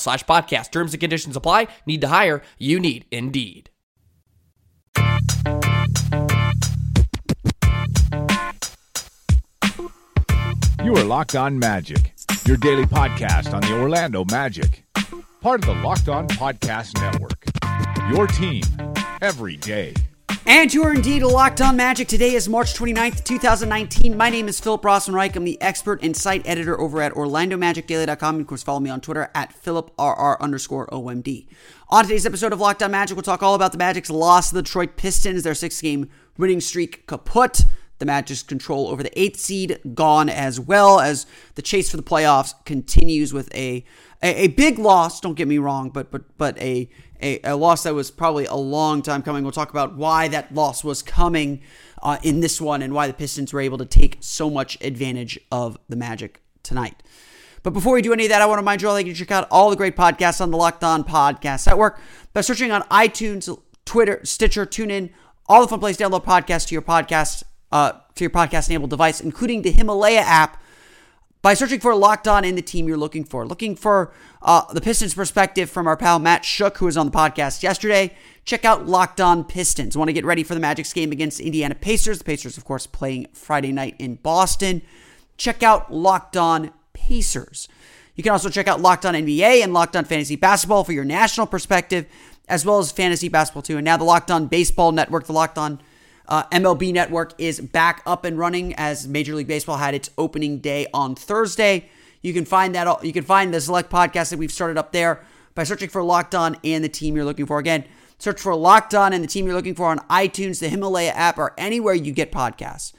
slash podcast. Terms and conditions apply. Need to hire? You need Indeed. You are Locked On Magic, your daily podcast on the Orlando Magic, part of the Locked On Podcast Network. Your team every day. And you are indeed locked on magic. Today is March 29th, 2019. My name is Philip Rossman-Reich. I'm the expert and site editor over at OrlandoMagicDaily.com. And of course, follow me on Twitter at PhilipRR underscore OMD. On today's episode of Locked On Magic, we'll talk all about the Magic's loss to the Detroit Pistons, their six game winning streak kaput. The Magic's control over the eighth seed gone as well as the chase for the playoffs continues with a a, a big loss. Don't get me wrong, but but but a, a, a loss that was probably a long time coming. We'll talk about why that loss was coming uh, in this one and why the Pistons were able to take so much advantage of the Magic tonight. But before we do any of that, I want to remind you all that you can check out all the great podcasts on the Locked On Podcast Network by searching on iTunes, Twitter, Stitcher, TuneIn, all the fun places to download podcasts to your podcast uh, to your podcast enabled device, including the Himalaya app, by searching for Locked On in the team you're looking for. Looking for uh, the Pistons perspective from our pal Matt Shook, who was on the podcast yesterday. Check out Locked On Pistons. Want to get ready for the Magic's game against Indiana Pacers? The Pacers, of course, playing Friday night in Boston. Check out Locked On Pacers. You can also check out Locked On NBA and Locked On Fantasy Basketball for your national perspective, as well as fantasy basketball too. And now the Locked On Baseball Network, the Locked On uh, MLB Network is back up and running as Major League Baseball had its opening day on Thursday. You can find that you can find the select podcast that we've started up there by searching for Locked On and the team you're looking for. Again, search for Locked On and the team you're looking for on iTunes, the Himalaya app, or anywhere you get podcasts.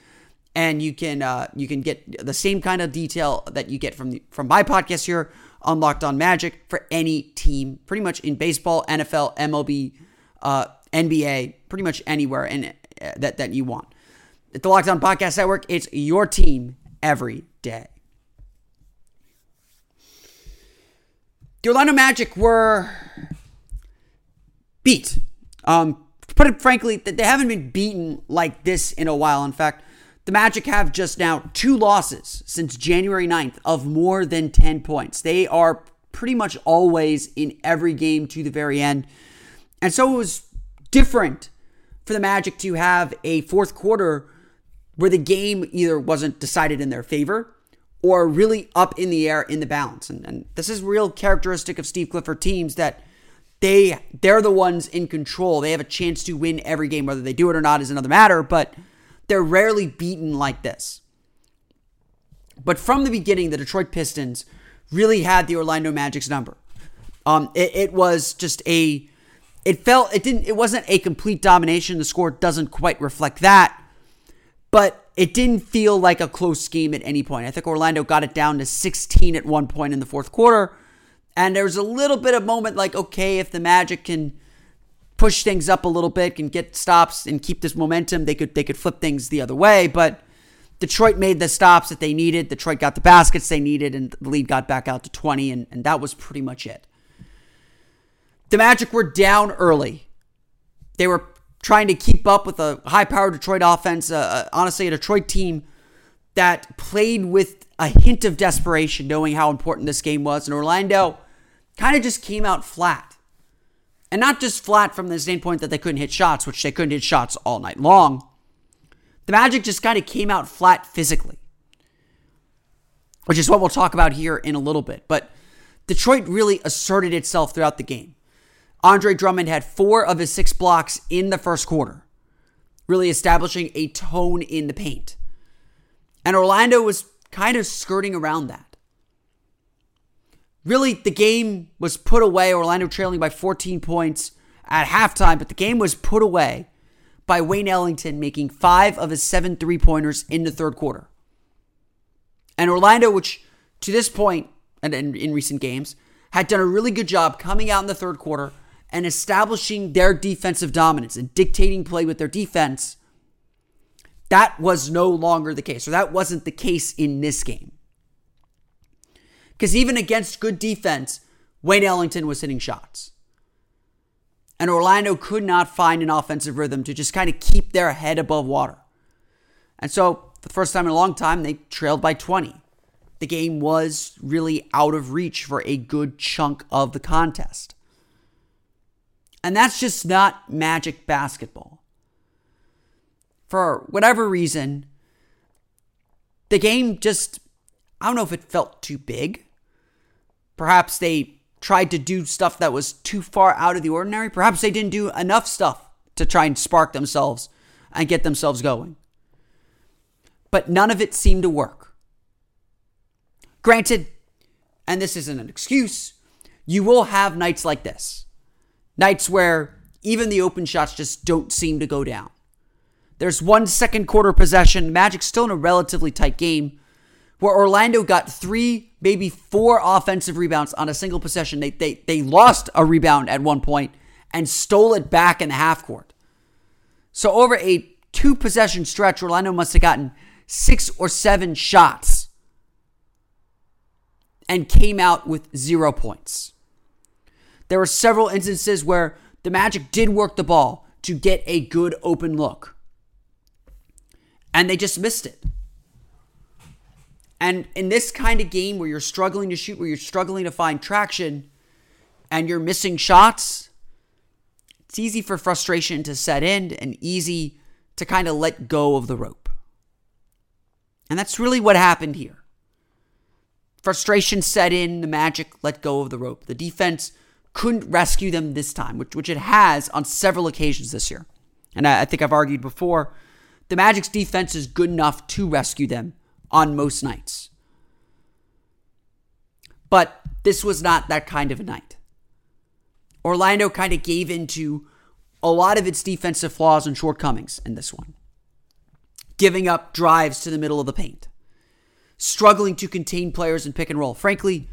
And you can uh, you can get the same kind of detail that you get from the, from my podcast here on Locked On Magic for any team, pretty much in baseball, NFL, MLB, uh, NBA, pretty much anywhere. And that, that you want. At the Locked On Podcast Network, it's your team every day. The Orlando Magic were beat. Um, put it frankly, they haven't been beaten like this in a while. In fact, the Magic have just now two losses since January 9th of more than 10 points. They are pretty much always in every game to the very end. And so it was different for the Magic to have a fourth quarter where the game either wasn't decided in their favor or really up in the air in the balance. And, and this is real characteristic of Steve Clifford teams that they they're the ones in control. They have a chance to win every game. Whether they do it or not is another matter, but they're rarely beaten like this. But from the beginning, the Detroit Pistons really had the Orlando Magic's number. Um, it, it was just a it felt it didn't it wasn't a complete domination. The score doesn't quite reflect that. But it didn't feel like a close game at any point. I think Orlando got it down to 16 at one point in the fourth quarter. And there was a little bit of moment like, okay, if the Magic can push things up a little bit, can get stops and keep this momentum, they could they could flip things the other way. But Detroit made the stops that they needed. Detroit got the baskets they needed, and the lead got back out to 20, and, and that was pretty much it. The Magic were down early. They were trying to keep up with a high powered Detroit offense, uh, uh, honestly, a Detroit team that played with a hint of desperation, knowing how important this game was. And Orlando kind of just came out flat. And not just flat from the standpoint that they couldn't hit shots, which they couldn't hit shots all night long. The Magic just kind of came out flat physically, which is what we'll talk about here in a little bit. But Detroit really asserted itself throughout the game. Andre Drummond had four of his six blocks in the first quarter, really establishing a tone in the paint. And Orlando was kind of skirting around that. Really, the game was put away, Orlando trailing by 14 points at halftime, but the game was put away by Wayne Ellington making five of his seven three pointers in the third quarter. And Orlando, which to this point, and in, recent games, had done a really good job coming out in the third quarter and establishing their defensive dominance and dictating play with their defense, that was no longer the case, or that wasn't the case in this game. Because even against good defense, Wayne Ellington was hitting shots. And Orlando could not find an offensive rhythm to just kind of keep their head above water. And so, for the first time in a long time, they trailed by 20. The game was really out of reach for a good chunk of the contest. And that's just not magic basketball. For whatever reason, the game just, I don't know if it felt too big. Perhaps they tried to do stuff that was too far out of the ordinary. Perhaps they didn't do enough stuff to try and spark themselves and get themselves going. But none of it seemed to work. Granted, and this isn't an excuse, you will have nights like this. Nights where even the open shots just don't seem to go down. There's one second quarter possession, Magic still in a relatively tight game, where Orlando got three, maybe four offensive rebounds on a single possession. They, they, they lost a rebound at one point and stole it back in the half court. So over a two possession stretch, Orlando must have gotten six or seven shots and came out with zero points. There were several instances where the Magic did work the ball to get a good open look. And they just missed it. And in this kind of game where you're struggling to shoot, where you're struggling to find traction, and you're missing shots, it's easy for frustration to set in and easy to kind of let go of the rope. And that's really what happened here. Frustration set in, the Magic let go of the rope. The defense couldn't rescue them this time, which, which it has on several occasions this year. And I, I think I've argued before the Magic's defense is good enough to rescue them on most nights. But this was not that kind of a night. Orlando kind of gave into a lot of its defensive flaws and shortcomings in this one, giving up drives to the middle of the paint, struggling to contain players in pick and roll, frankly,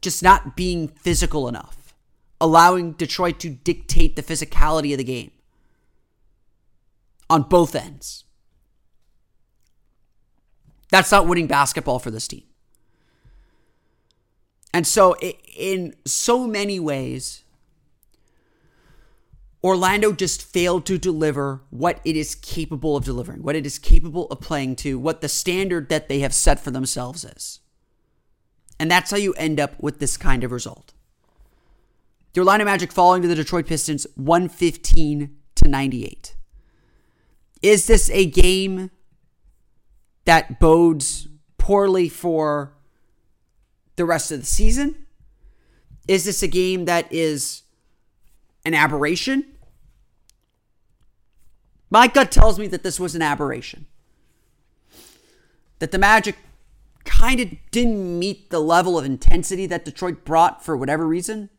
just not being physical enough allowing Detroit to dictate the physicality of the game on both ends. That's not winning basketball for this team. And so, in so many ways, Orlando just failed to deliver what it is capable of delivering, what it is capable of playing to, what the standard that they have set for themselves is. And that's how you end up with this kind of result. The Orlando Magic falling to the Detroit Pistons 115 to 98. Is this a game that bodes poorly for the rest of the season? Is this a game that is an aberration? My gut tells me that this was an aberration. That the Magic kind of didn't meet the level of intensity that Detroit brought for whatever reason.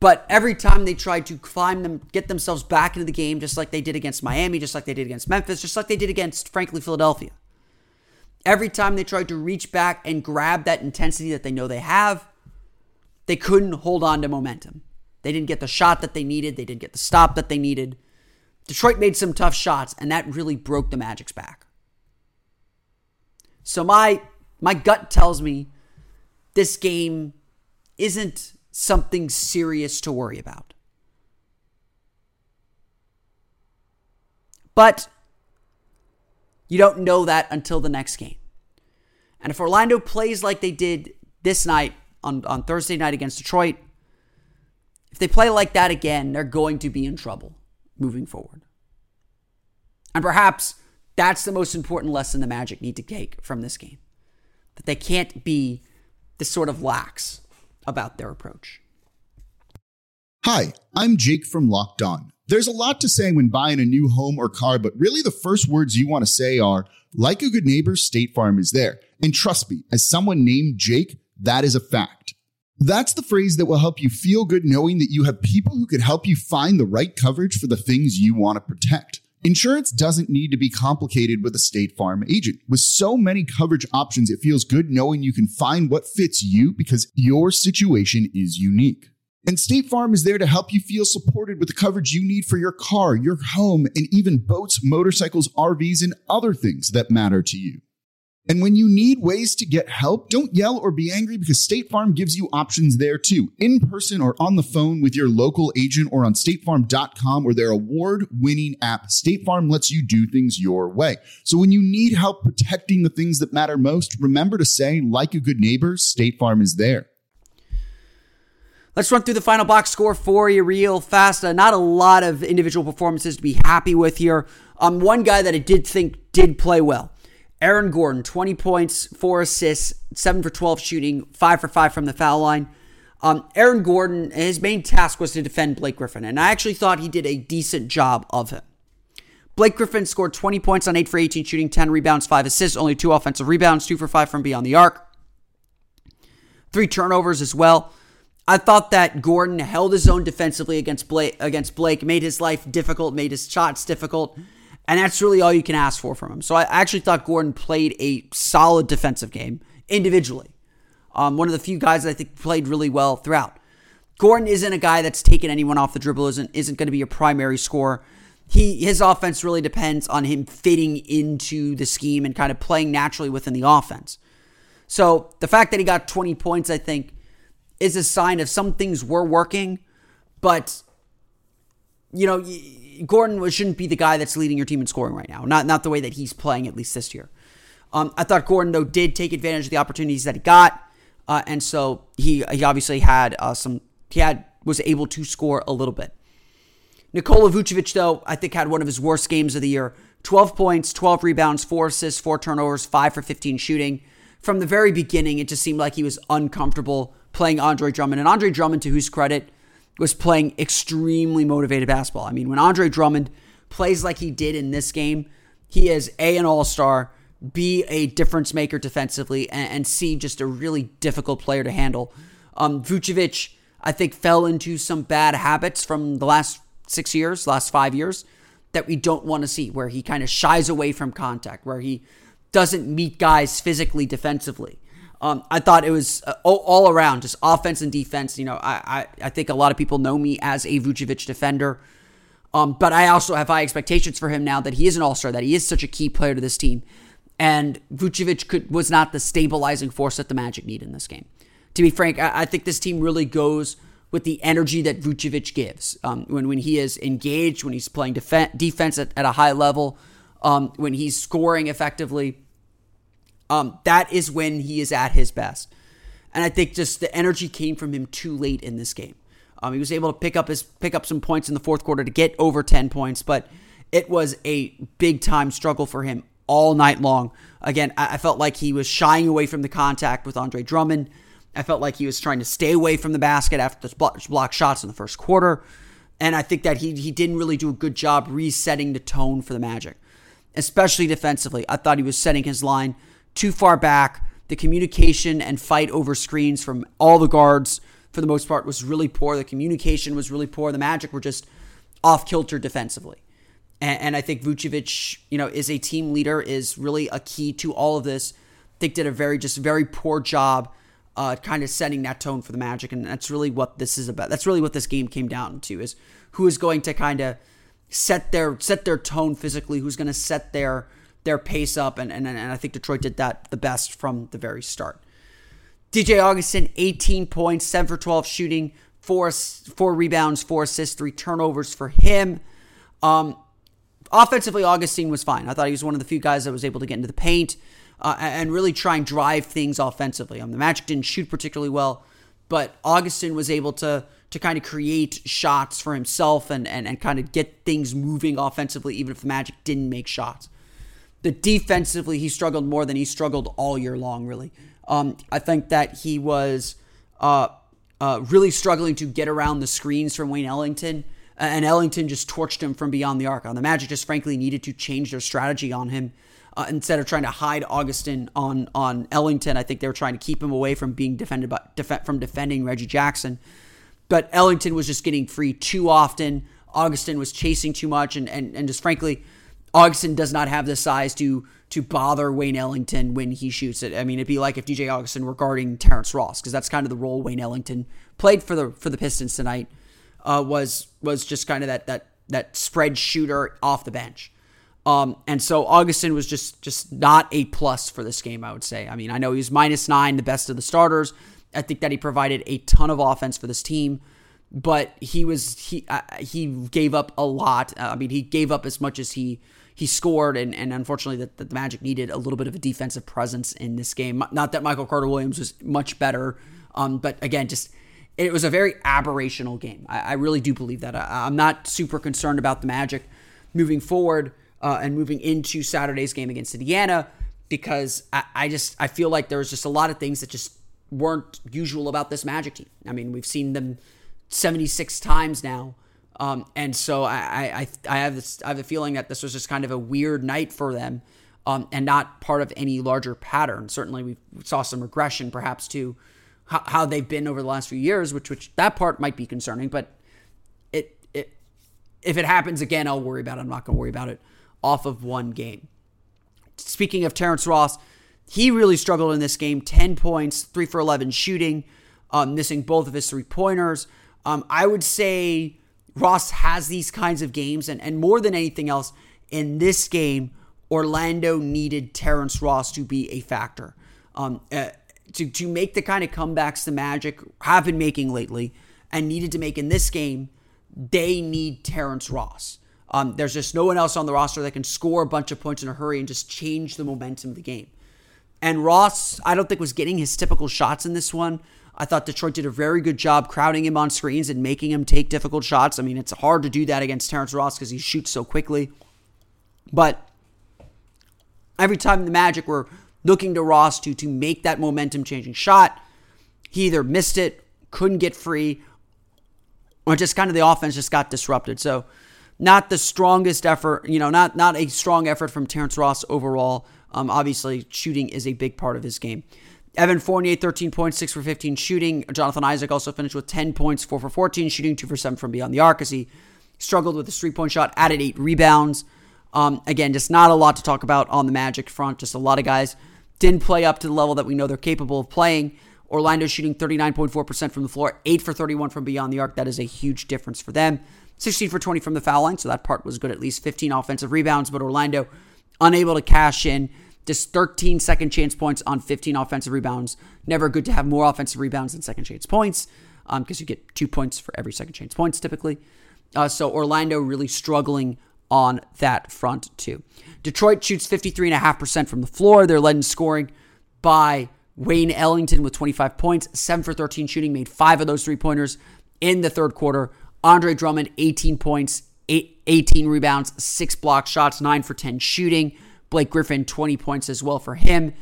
But every time they tried to climb them, get themselves back into the game, just like they did against Miami, just like they did against Memphis, just like they did against, frankly, Philadelphia. Every time they tried to reach back and grab that intensity that they know they have, they couldn't hold on to momentum. They didn't get the shot that they needed. They didn't get the stop that they needed. Detroit made some tough shots, and that really broke the Magic's back. So my my gut tells me this game isn't something serious to worry about. But you don't know that until the next game. And if Orlando plays like they did this night on, on Thursday night against Detroit, if they play like that again, they're going to be in trouble moving forward. And perhaps that's the most important lesson the Magic need to take from this game that they can't be this sort of lax about their approach. Hi, I'm Jake from Locked On. There's a lot to say when buying a new home or car, but really the first words you want to say are, like a good neighbor, State Farm is there. And trust me, as someone named Jake, that is a fact. That's the phrase that will help you feel good knowing that you have people who can help you find the right coverage for the things you want to protect. Insurance doesn't need to be complicated with a State Farm agent. With so many coverage options, it feels good knowing you can find what fits you because your situation is unique. And State Farm is there to help you feel supported with the coverage you need for your car, your home, and even boats, motorcycles, RVs, and other things that matter to you. And when you need ways to get help, don't yell or be angry because State Farm gives you options there too, in person or on the phone with your local agent or on statefarm.com or their award winning app. State Farm lets you do things your way. So when you need help protecting the things that matter most, remember to say, like a good neighbor, State Farm is there. Let's run through the final box score for you real fast. Uh, not a lot of individual performances to be happy with here. Um, one guy that I did think did play well. Aaron Gordon, 20 points, 4 assists, 7 for 12 shooting, 5 for 5 from the foul line. Um, Aaron Gordon, his main task was to defend Blake Griffin, and I actually thought he did a decent job of it. Blake Griffin scored 20 points on 8 for 18 shooting, 10 rebounds, 5 assists, only 2 offensive rebounds, 2 for 5 from beyond the arc. 3 turnovers as well. I thought that Gordon held his own defensively against Blake, against Blake, made his life difficult, made his shots difficult, and that's really all you can ask for from him. So I actually thought Gordon played a solid defensive game individually. Um, one of the few guys that I think played really well throughout. Gordon isn't a guy that's taking anyone off the dribble, isn't isn't going to be a primary scorer. He his offense really depends on him fitting into the scheme and kind of playing naturally within the offense. So the fact that he got 20 points, I think, is a sign of some things were working, but you know, Gordon shouldn't be the guy that's leading your team in scoring right now. Not not the way that he's playing at least this year. Um, I thought Gordon though did take advantage of the opportunities that he got, uh, and so he he obviously had uh, some he had was able to score a little bit. Nikola Vucevic though I think had one of his worst games of the year. 12 points, 12 rebounds, 4 assists, 4 turnovers, 5 for 15 shooting. From the very beginning, it just seemed like he was uncomfortable playing Andre Drummond. And Andre Drummond, to whose credit, was playing extremely motivated basketball. I mean, when Andre Drummond plays like he did in this game, he is A, an all star, B, a difference maker defensively, and, and, C, just a really difficult player to handle. Um, Vucevic, I think, fell into some bad habits from the last six years, last five years, that we don't want to see, where he kind of shies away from contact, where he doesn't meet guys physically defensively. Um, I thought it was uh, all, all, around, just offense and defense. You know, I, I, I think a lot of people know me as a Vucevic defender. Um, but I also have high expectations for him now that he is an all star, that he is such a key player to this team. And Vucevic could, was not the stabilizing force that the Magic need in this game. To be frank, I, I think this team really goes with the energy that Vucevic gives. Um, when, when he is engaged, when he's playing def- defense at, at, a high level, um, when he's scoring effectively, um, that is when he is at his best. And I think just the energy came from him too late in this game. Um, he was able to pick up his pick up some points in the fourth quarter to get over 10 points, but it was a big time struggle for him all night long. Again, I, I felt like he was shying away from the contact with Andre Drummond. I felt like he was trying to stay away from the basket after the block shots in the first quarter. And I think that he, he didn't really do a good job resetting the tone for the Magic, especially defensively. I thought he was setting his line too far back. The communication and fight over screens from all the guards, for the most part, was really poor. The communication was really poor. The Magic were just off kilter defensively. And, and I think Vucevic, you know, is a team leader, is really a key to all of this. I think did a very, just very poor job uh, kind of setting that tone for the Magic. And that's really what this is about. That's really what this game came down to is who is going to kind of set their set their tone physically, who's going to set their their pace up, and, and, and I think Detroit did that the best from the very start. DJ Augustin, 18 points, 7 for 12 shooting, four, four rebounds, four assists, three turnovers for him. Um, offensively, Augustin was fine. I thought he was one of the few guys that was able to get into the paint uh, and really try and drive things offensively. Um, the Magic didn't shoot particularly well, but Augustin was able to to kind of create shots for himself and, and, and kind of get things moving offensively, even if the Magic didn't make shots. The defensively, he struggled more than he struggled all year long, really. Um, I think that he was uh, uh, really struggling to get around the screens from Wayne Ellington, and Ellington just torched him from beyond the arc. On the Magic, just frankly needed to change their strategy on him. Uh, instead of trying to hide Augustin on on Ellington, I think they were trying to keep him away from being defended by def- from defending Reggie Jackson. But Ellington was just getting free too often. Augustin was chasing too much, and and, and just frankly, Augustin does not have the size to to bother Wayne Ellington when he shoots it. I mean, it'd be like if DJ Augustin were guarding Terrence Ross, because that's kind of the role Wayne Ellington played for the for the Pistons tonight. Uh, was was just kind of that that that spread shooter off the bench. Um, and so Augustin was just just not a plus for this game, I would say. I mean, I know he's minus nine, the best of the starters. I think that he provided a ton of offense for this team, but he was he uh, he gave up a lot. Uh, I mean, he gave up as much as he he scored, and, and unfortunately, that the, Magic needed a little bit of a defensive presence in this game. Not that Michael Carter Williams was much better, um, but again, just it was a very aberrational game. I, I really do believe that. I, am not super concerned about the Magic moving forward uh, and moving into Saturday's game against Indiana because I, I just I feel like there was just a lot of things that just weren't usual about this Magic team. I mean, we've seen them 76 times now. Um, and so I, I, I have this, I have the feeling that this was just kind of a weird night for them, um, and not part of any larger pattern. Certainly, we saw some regression, perhaps to how, how, they've been over the last few years, which, which that part might be concerning. But it, it, if it happens again, I'll worry about it. I'm not going to worry about it off of one game. Speaking of Terrence Ross, he really struggled in this game. Ten points, three for eleven shooting, um, missing both of his three pointers. Um, I would say Ross has these kinds of games, and, and more than anything else, in this game, Orlando needed Terrence Ross to be a factor. Um, uh, to, to make the kind of comebacks the Magic have been making lately and needed to make in this game, they need Terrence Ross. Um, there's just no one else on the roster that can score a bunch of points in a hurry and just change the momentum of the game. And Ross, I don't think was getting his typical shots in this one. I thought Detroit did a very good job crowding him on screens and making him take difficult shots. I mean, it's hard to do that against Terrence Ross because he shoots so quickly. But every time the Magic were looking to Ross to, to make that momentum changing shot, he either missed it, couldn't get free, or just kind of the offense just got disrupted. So, not the strongest effort, you know, not not a strong effort from Terrence Ross overall. Um, obviously, shooting is a big part of his game. Evan Fournier, 13 points, 6 for 15 shooting. Jonathan Isaac also finished with 10 points, 4 for 14 shooting, 2 for 7 from beyond the arc as he struggled with his three point shot, added 8 rebounds. Um, again, just not a lot to talk about on the Magic front. Just a lot of guys didn't play up to the level that we know they're capable of playing. Orlando shooting 39.4% from the floor, 8 for 31 from beyond the arc. That is a huge difference for them. 16 for 20 from the foul line, so that part was good at least. 15 offensive rebounds, but Orlando unable to cash in. Just 13 second chance points on 15 offensive rebounds. Never good to have more offensive rebounds than second chance points because um, you get two points for every second chance points typically. Uh, so Orlando really struggling on that front too. Detroit shoots 53.5% from the floor. They're led in scoring by Wayne Ellington with 25 points, 7 for 13 shooting, made five of those three pointers in the third quarter. Andre Drummond, 18 points, eight, 18 rebounds, six block shots, 9 for 10 shooting. Blake Griffin, 20 points as well for him.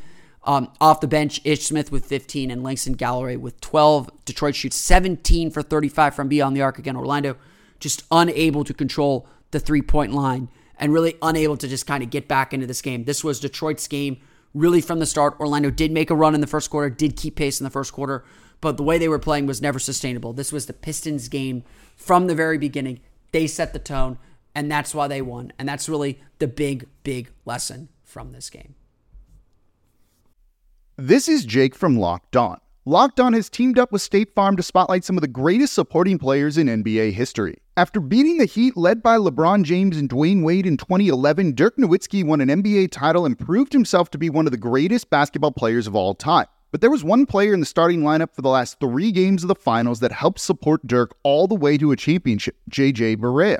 Um, off the bench, Ish Smith with 15 and Langston Galloway with 12. Detroit shoots 17 for 35 from beyond the arc again. Orlando just unable to control the three point line and really unable to just kind of get back into this game. This was Detroit's game really from the start. Orlando did make a run in the first quarter, did keep pace in the first quarter, but the way they were playing was never sustainable. This was the Pistons game from the very beginning. They set the tone and that's why they won. And that's really the big, big lesson from this game. This is Jake from Locked On. Locked On has teamed up with State Farm to spotlight some of the greatest supporting players in NBA history. After beating the Heat led by LeBron James and Dwyane Wade in 2011, Dirk Nowitzki won an NBA title and proved himself to be one of the greatest basketball players of all time. But there was one player in the starting lineup for the last three games of the finals that helped support Dirk all the way to a championship, JJ Barea.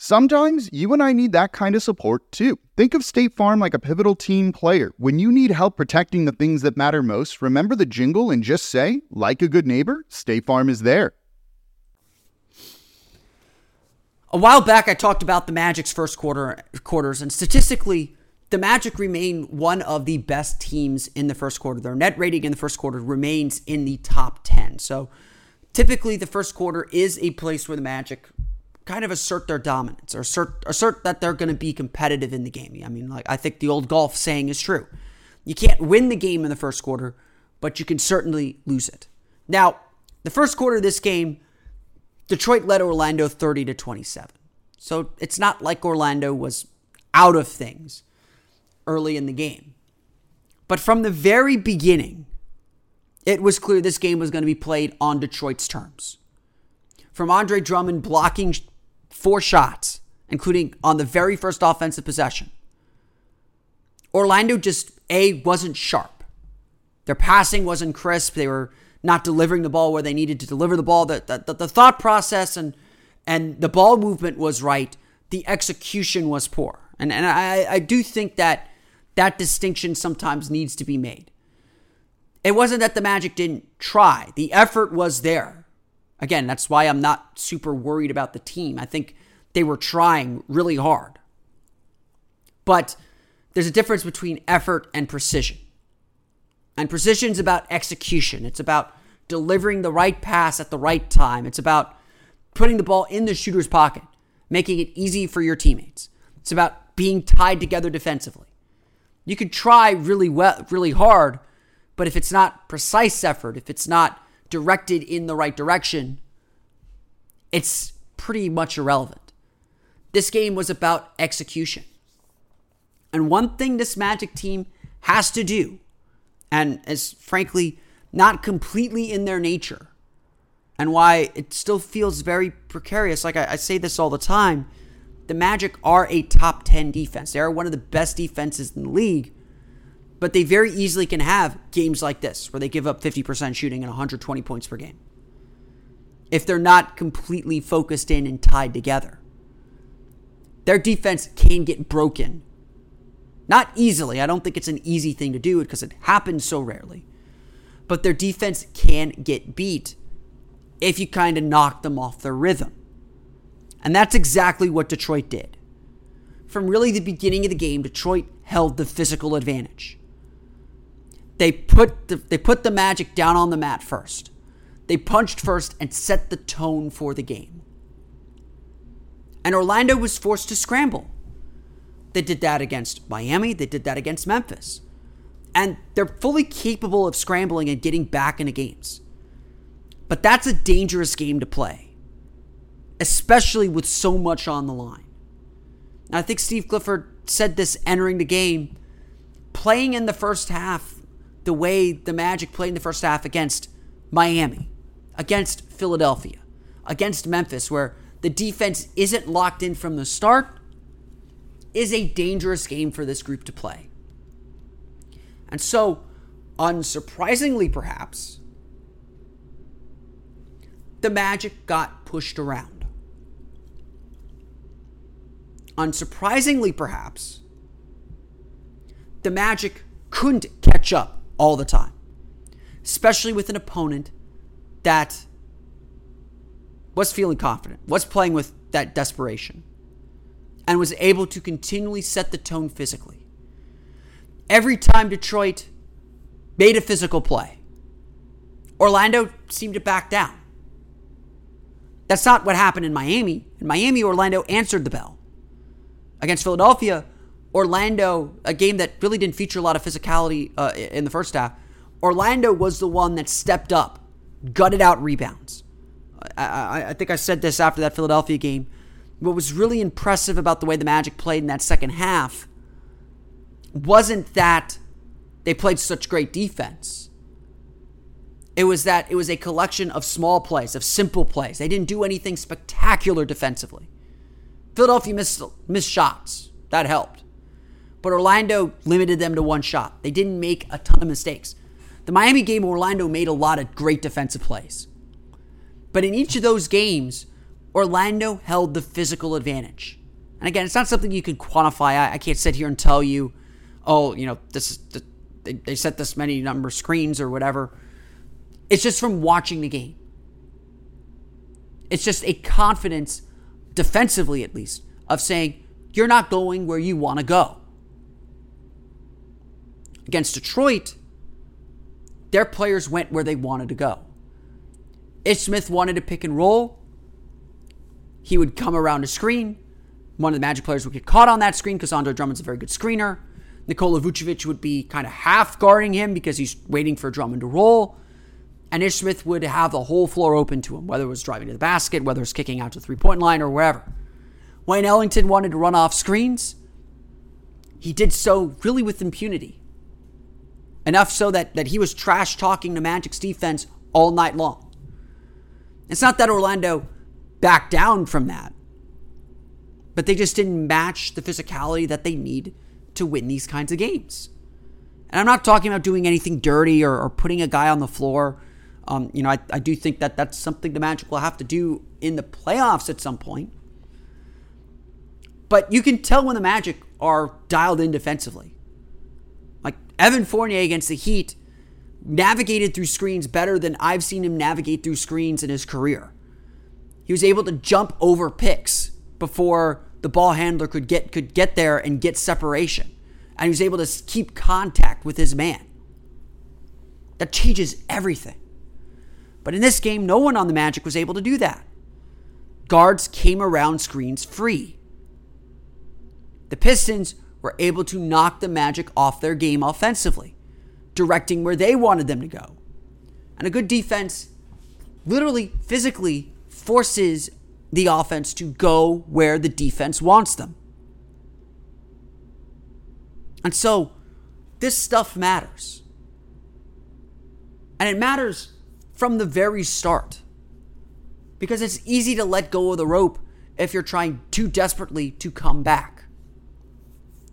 Sometimes you and I need that kind of support too. Think of State Farm like a pivotal team player. When you need help protecting the things that matter most, remember the jingle and just say, like a good neighbor, State Farm is there. A while back, I talked about the Magic's first quarter quarters, and statistically, the Magic remain one of the best teams in the first quarter. Their net rating in the first quarter remains in the top 10. So typically, the first quarter is a place where the Magic kind of assert their dominance or assert, assert that they're going to be competitive in the game. I mean, like, I think the old golf saying is true. You can't win the game in the first quarter, but you can certainly lose it. Now, the first quarter of this game, Detroit led Orlando 30 to 27. So it's not like Orlando was out of things early in the game. But from the very beginning, it was clear this game was going to be played on Detroit's terms. From Andre Drummond blocking four shots, including on the very first offensive possession. Orlando just, A, wasn't sharp. Their passing wasn't crisp. They were not delivering the ball where they needed to deliver the ball. The, the, the thought process and, and the ball movement was right. The execution was poor. And, and I, I do think that that distinction sometimes needs to be made. It wasn't that the Magic didn't try, the effort was there. Again, that's why I'm not super worried about the team. I think they were trying really hard. But there's a difference between effort and precision. And precision is about execution. It's about delivering the right pass at the right time. It's about putting the ball in the shooter's pocket, making it easy for your teammates. It's about being tied together defensively. You can try really well, really hard, but if it's not precise effort, if it's not directed in the right direction, it's pretty much irrelevant. This game was about execution. And one thing this Magic team has to do, and is frankly not completely in their nature, and why it still feels very precarious, like I, I say this all the time, the Magic are a top 10 defense. They are one of the best defenses in the league. But they very easily can have games like this where they give up 50% shooting and 120 points per game. If they're not completely focused in and tied together, their defense can get broken. Not easily. I don't think it's an easy thing to do because it happens so rarely. But their defense can get beat if you kind of knock them off their rhythm. And that's exactly what Detroit did. From really the beginning of the game, Detroit held the physical advantage. They put the, they put the Magic down on the mat first. They punched first and set the tone for the game. And Orlando was forced to scramble. They did that against Miami, they did that against Memphis. And they're fully capable of scrambling and getting back into games. But that's a dangerous game to play, especially with so much on the line. I think Steve Clifford said this entering the game. Playing in the first half the way the Magic played in the first half against Miami, against Philadelphia, against Memphis, where the defense isn't locked in from the start, is a dangerous game for this group to play. And so, unsurprisingly perhaps, the Magic got pushed around. Unsurprisingly perhaps, the Magic couldn't catch up all the time, especially with an opponent that was feeling confident, was playing with that desperation, and was able to continually set the tone physically. Every time Detroit made a physical play, Orlando seemed to back down. That's not what happened in Miami. In Miami, Orlando answered the bell. Against Philadelphia, Orlando, a game that really didn't feature a lot of physicality uh, in the first half, Orlando was the one that stepped up, gutted out rebounds. I, I, I think I said this after that Philadelphia game. What was really impressive about the way the Magic played in that second half wasn't that they played such great defense. It was that it was a collection of small plays, of simple plays. They didn't do anything spectacular defensively. Philadelphia missed, missed shots. That helped. But Orlando limited them to one shot. They didn't make a ton of mistakes. The Miami game, Orlando made a lot of great defensive plays. But in each of those games, Orlando held the physical advantage. And again, it's not something you can quantify. I, I can't sit here and tell you, oh, you know, this is the, they, they set this many number screens or whatever. It's just from watching the game. It's just a confidence, defensively at least, of saying, you're not going where you want to go. Against Detroit, their players went where they wanted to go. Ish Smith wanted to pick and roll. He would come around a screen. One of the Magic players would get caught on that screen because Andre Drummond's a very good screener. Nikola Vucevic would be kind of half guarding him because he's waiting for Drummond to roll. And Ish Smith would have the whole floor open to him, whether it was driving to the basket, whether it's kicking out to three point line, or wherever. Wayne Ellington wanted to run off screens. He did so really with impunity. Enough so that, that he was trash talking the Magic's defense all night long. It's not that Orlando backed down from that, but they just didn't match the physicality that they need to win these kinds of games. And I'm not talking about doing anything dirty or, or putting a guy on the floor. Um, you know, I, I do think that that's something the Magic will have to do in the playoffs at some point. But you can tell when the Magic are dialed in defensively. Evan Fournier against the Heat navigated through screens better than I've seen him navigate through screens in his career. He was able to jump over picks before the ball handler could get could get there and get separation. And he was able to keep contact with his man. That changes everything. But in this game, no one on the Magic was able to do that. Guards came around screens free. The Pistons were able to knock the Magic off their game offensively directing where they wanted them to go. And a good defense literally, physically forces the offense to go where the defense wants them. And so, this stuff matters. And it matters from the very start. Because it's easy to let go of the rope if you're trying too desperately to come back.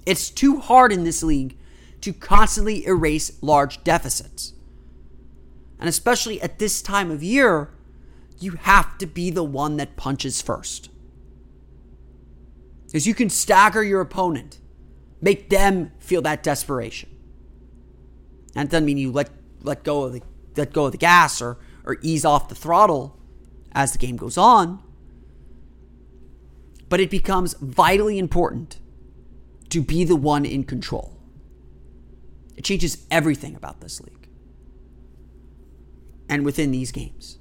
It's too hard in this league to constantly erase large deficits. And especially at this time of year, you have to be the one that punches first. Because you can stagger your opponent, make them feel that desperation. And it doesn't mean you let let go of the let go of the gas or or ease off the throttle as the game goes on. But it becomes vitally important to be the one in control. It changes everything about this league and within these games.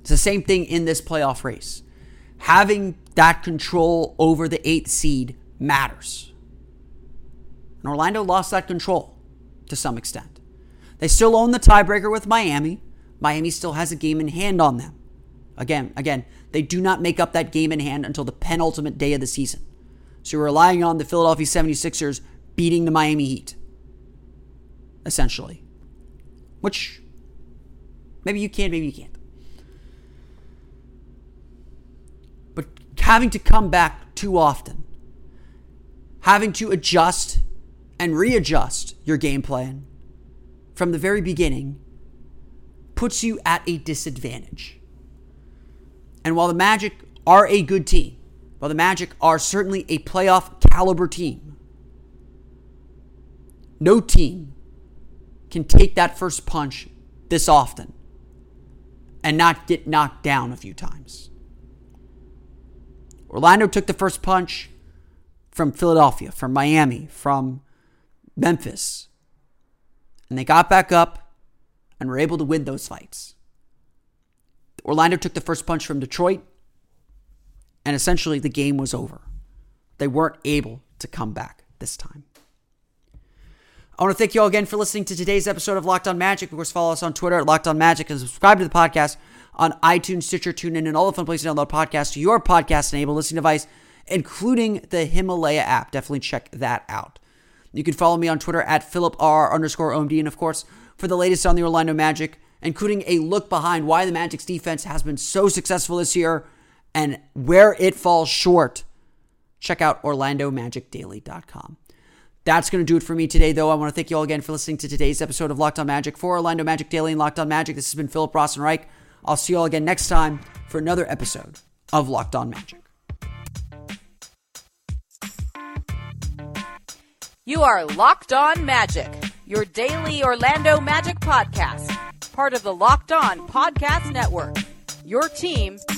It's the same thing in this playoff race. Having that control over the eighth seed matters. And Orlando lost that control to some extent. They still own the tiebreaker with Miami. Miami still has a game in hand on them. Again, again, they do not make up that game in hand until the penultimate day of the season. So you're relying on the Philadelphia 76ers beating the Miami Heat, essentially. Which maybe you can, maybe you can't. But having to come back too often, having to adjust and readjust your game plan from the very beginning puts you at a disadvantage. And while the Magic are a good team, while the Magic are certainly a playoff caliber team, no team can take that first punch this often and not get knocked down a few times. Orlando took the first punch from Philadelphia, from Miami, from Memphis. And they got back up and were able to win those fights. Orlando took the first punch from Detroit And essentially, the game was over. They weren't able to come back this time. I want to thank you all again for listening to today's episode of Locked On Magic. Of course, follow us on Twitter at Locked On Magic and subscribe to the podcast on iTunes, Stitcher, TuneIn, and all the fun places to download podcasts to your podcast-enabled listening device, including the Himalaya app. Definitely check that out. You can follow me on Twitter at Philip R underscore OMD, and of course, for the latest on the Orlando Magic, including a look behind why the Magic's defense has been so successful this year and where it falls short, check out OrlandoMagicDaily.com. That's going to do it for me today, though. I want to thank you all again for listening to today's episode of Locked On Magic for Orlando Magic Daily and Locked On Magic. This has been Philip Rossman-Reich. I'll see you all again next time for another episode of Locked On Magic. You are Locked On Magic, your daily Orlando Magic podcast, part of the Locked On Podcast Network. Your team